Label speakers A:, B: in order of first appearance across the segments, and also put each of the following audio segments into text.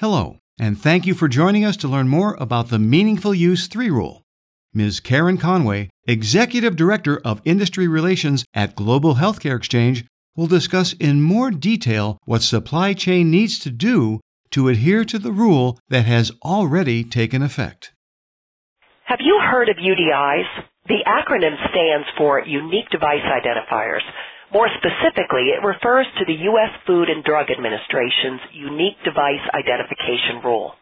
A: Hello, and thank you for joining us to learn more about the Meaningful Use 3 Rule. Ms. Karen Conway, Executive Director of Industry Relations at Global Healthcare Exchange, will discuss in more detail what supply chain needs to do to adhere to the rule that has already taken effect.
B: Have you heard of UDIs? The acronym stands for Unique Device Identifiers. More specifically, it refers to the U.S. Food and Drug Administration's Unique Device Identification Rule.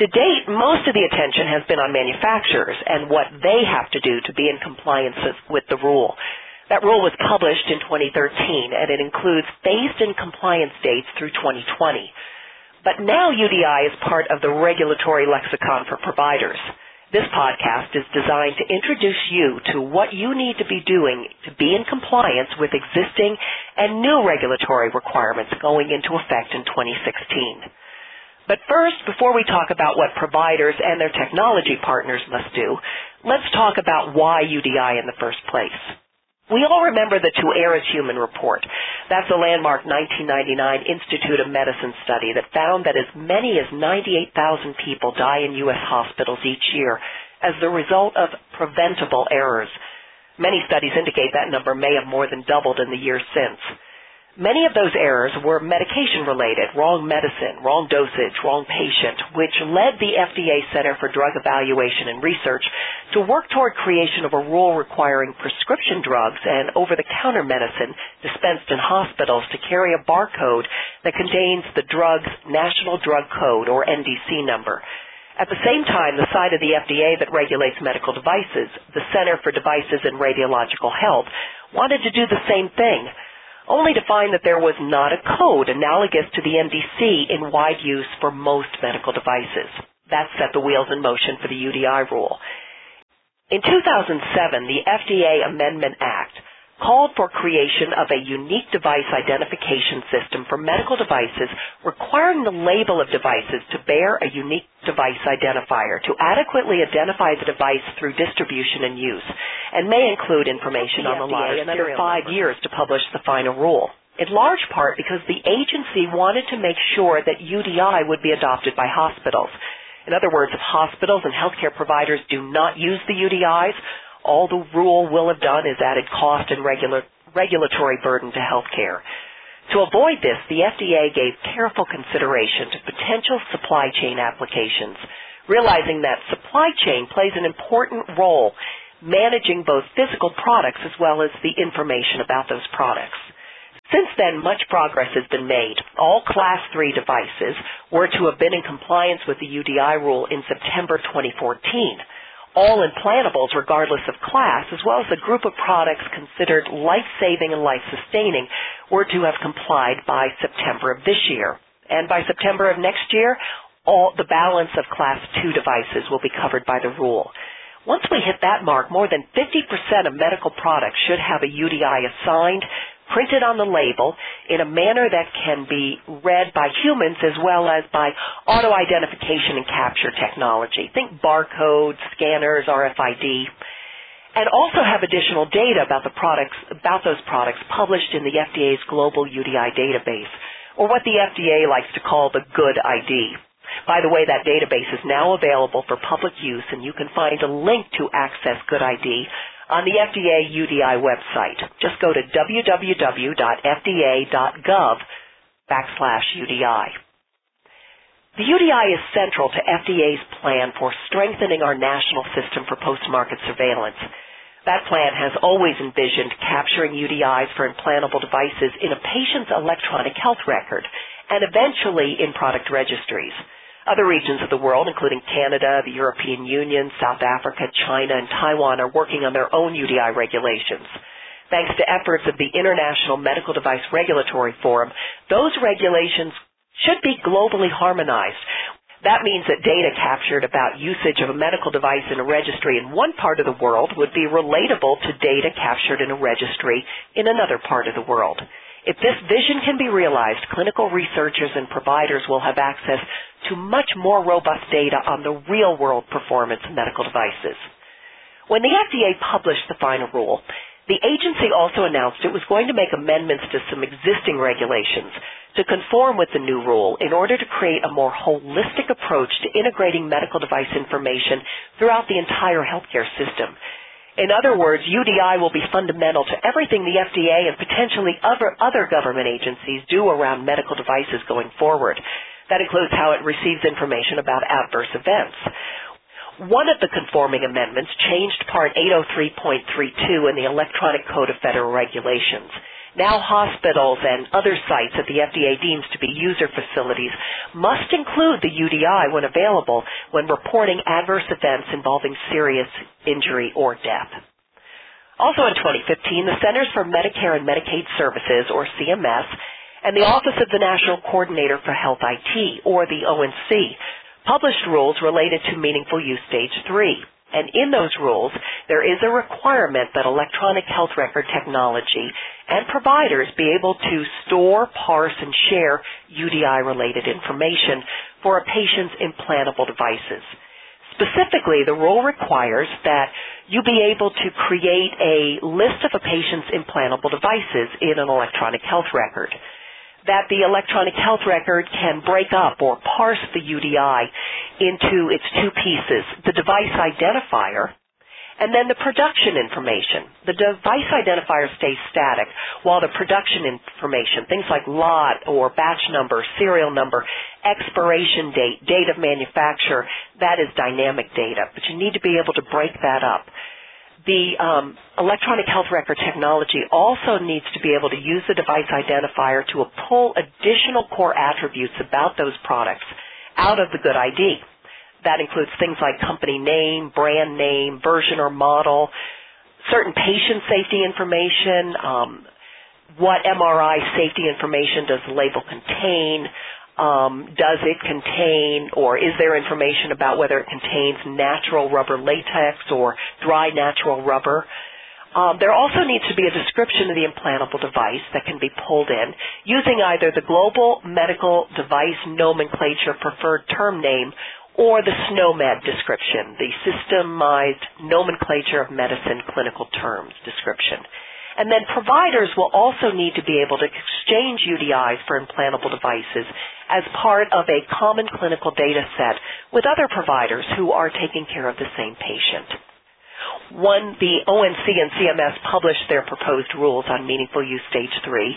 B: To date, most of the attention has been on manufacturers and what they have to do to be in compliance with the rule. That rule was published in 2013 and it includes phased-in compliance dates through 2020. But now UDI is part of the regulatory lexicon for providers. This podcast is designed to introduce you to what you need to be doing to be in compliance with existing and new regulatory requirements going into effect in 2016. But first, before we talk about what providers and their technology partners must do, let's talk about why UDI in the first place. We all remember the To Human report. That's a landmark 1999 Institute of Medicine study that found that as many as 98,000 people die in U.S. hospitals each year as the result of preventable errors. Many studies indicate that number may have more than doubled in the years since. Many of those errors were medication related, wrong medicine, wrong dosage, wrong patient, which led the FDA Center for Drug Evaluation and Research to work toward creation of a rule requiring prescription drugs and over-the-counter medicine dispensed in hospitals to carry a barcode that contains the drug's National Drug Code or NDC number. At the same time, the side of the FDA that regulates medical devices, the Center for Devices and Radiological Health, wanted to do the same thing only to find that there was not a code analogous to the NDC in wide use for most medical devices. That set the wheels in motion for the UDI rule. In 2007, the FDA Amendment Act called for creation of a unique device identification system for medical devices requiring the label of devices to bear a unique device identifier to adequately identify the device through distribution and use and may include information on the lot and under five years to publish the final rule. In large part because the agency wanted to make sure that UDI would be adopted by hospitals. In other words, if hospitals and healthcare providers do not use the UDIs, all the rule will have done is added cost and regular, regulatory burden to healthcare. To avoid this, the FDA gave careful consideration to potential supply chain applications, realizing that supply chain plays an important role managing both physical products as well as the information about those products. Since then, much progress has been made. All Class 3 devices were to have been in compliance with the UDI rule in September 2014 all implantables regardless of class, as well as a group of products considered life-saving and life-sustaining, were to have complied by September of this year. And by September of next year, all the balance of class 2 devices will be covered by the rule. Once we hit that mark, more than 50% of medical products should have a UDI assigned printed on the label in a manner that can be read by humans as well as by auto identification and capture technology. Think barcodes, scanners, RFID. And also have additional data about the products, about those products published in the FDA's global UDI database, or what the FDA likes to call the GUDID. By the way, that database is now available for public use and you can find a link to access GUDID on the FDA UDI website. Just go to www.fda.gov backslash UDI. The UDI is central to FDA's plan for strengthening our national system for post-market surveillance. That plan has always envisioned capturing UDIs for implantable devices in a patient's electronic health record and eventually in product registries. Other regions of the world, including Canada, the European Union, South Africa, China, and Taiwan, are working on their own UDI regulations. Thanks to efforts of the International Medical Device Regulatory Forum, those regulations should be globally harmonized. That means that data captured about usage of a medical device in a registry in one part of the world would be relatable to data captured in a registry in another part of the world. If this vision can be realized, clinical researchers and providers will have access to much more robust data on the real world performance of medical devices. When the FDA published the final rule, the agency also announced it was going to make amendments to some existing regulations to conform with the new rule in order to create a more holistic approach to integrating medical device information throughout the entire healthcare system. In other words, UDI will be fundamental to everything the FDA and potentially other, other government agencies do around medical devices going forward. That includes how it receives information about adverse events. One of the conforming amendments changed Part 803.32 in the Electronic Code of Federal Regulations. Now hospitals and other sites that the FDA deems to be user facilities must include the UDI when available when reporting adverse events involving serious injury or death. Also in 2015, the Centers for Medicare and Medicaid Services, or CMS, and the Office of the National Coordinator for Health IT, or the ONC, published rules related to meaningful use stage 3. And in those rules, there is a requirement that electronic health record technology and providers be able to store, parse, and share UDI-related information for a patient's implantable devices. Specifically, the rule requires that you be able to create a list of a patient's implantable devices in an electronic health record that the electronic health record can break up or parse the UDI into its two pieces, the device identifier and then the production information. The device identifier stays static while the production information, things like lot or batch number, serial number, expiration date, date of manufacture, that is dynamic data, but you need to be able to break that up. The um, electronic health record technology also needs to be able to use the device identifier to pull additional core attributes about those products out of the GUDID. That includes things like company name, brand name, version or model, certain patient safety information, um, what MRI safety information does the label contain, um, does it contain or is there information about whether it contains natural rubber latex or dry natural rubber? Um, there also needs to be a description of the implantable device that can be pulled in using either the Global Medical Device Nomenclature Preferred Term Name or the SNOMED description, the Systemized Nomenclature of Medicine Clinical Terms description. And then providers will also need to be able to exchange UDIs for implantable devices as part of a common clinical data set with other providers who are taking care of the same patient. When the ONC and CMS published their proposed rules on meaningful use stage 3,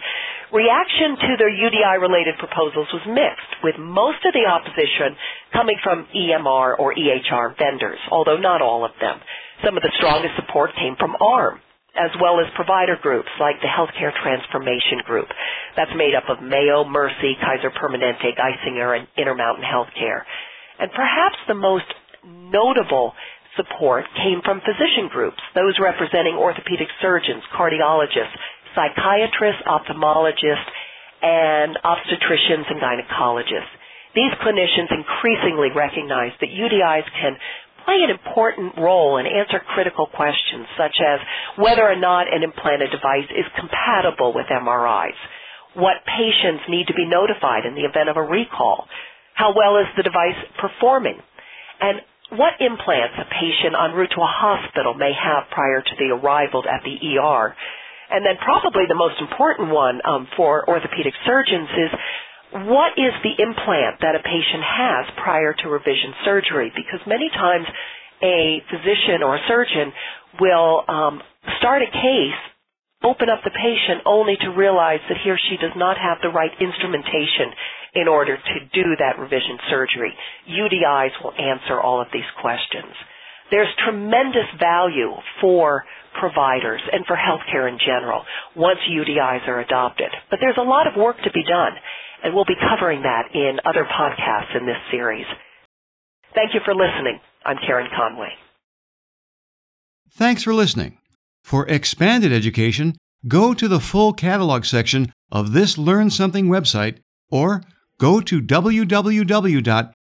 B: reaction to their UDI related proposals was mixed, with most of the opposition coming from EMR or EHR vendors, although not all of them. Some of the strongest support came from AHRMM, as well as provider groups like the Healthcare Transformation Group. That's made up of Mayo, Mercy, Kaiser Permanente, Geisinger, and Intermountain Healthcare. And perhaps the most notable support came from physician groups, those representing orthopedic surgeons, cardiologists, psychiatrists, ophthalmologists, and obstetricians and gynecologists. These clinicians increasingly recognize that UDIs can play an important role and answer critical questions such as whether or not an implanted device is compatible with MRIs, what patients need to be notified in the event of a recall, how well is the device performing, and what implants a patient en route to a hospital may have prior to the arrival at the ER. And then probably the most important one um, for orthopedic surgeons is what is the implant that a patient has prior to revision surgery? Because many times a physician or a surgeon will um, start a case, open up the patient only to realize that he or she does not have the right instrumentation in order to do that revision surgery. UDIs will answer all of these questions. There's tremendous value for providers and for healthcare in general once UDIs are adopted. But there's a lot of work to be done and we'll be covering that in other podcasts in this series. Thank you for listening. I'm Karen Conway.
A: Thanks for listening. For expanded education, go to the full catalog section of this Learn Something website or go to www.ahrmm.org.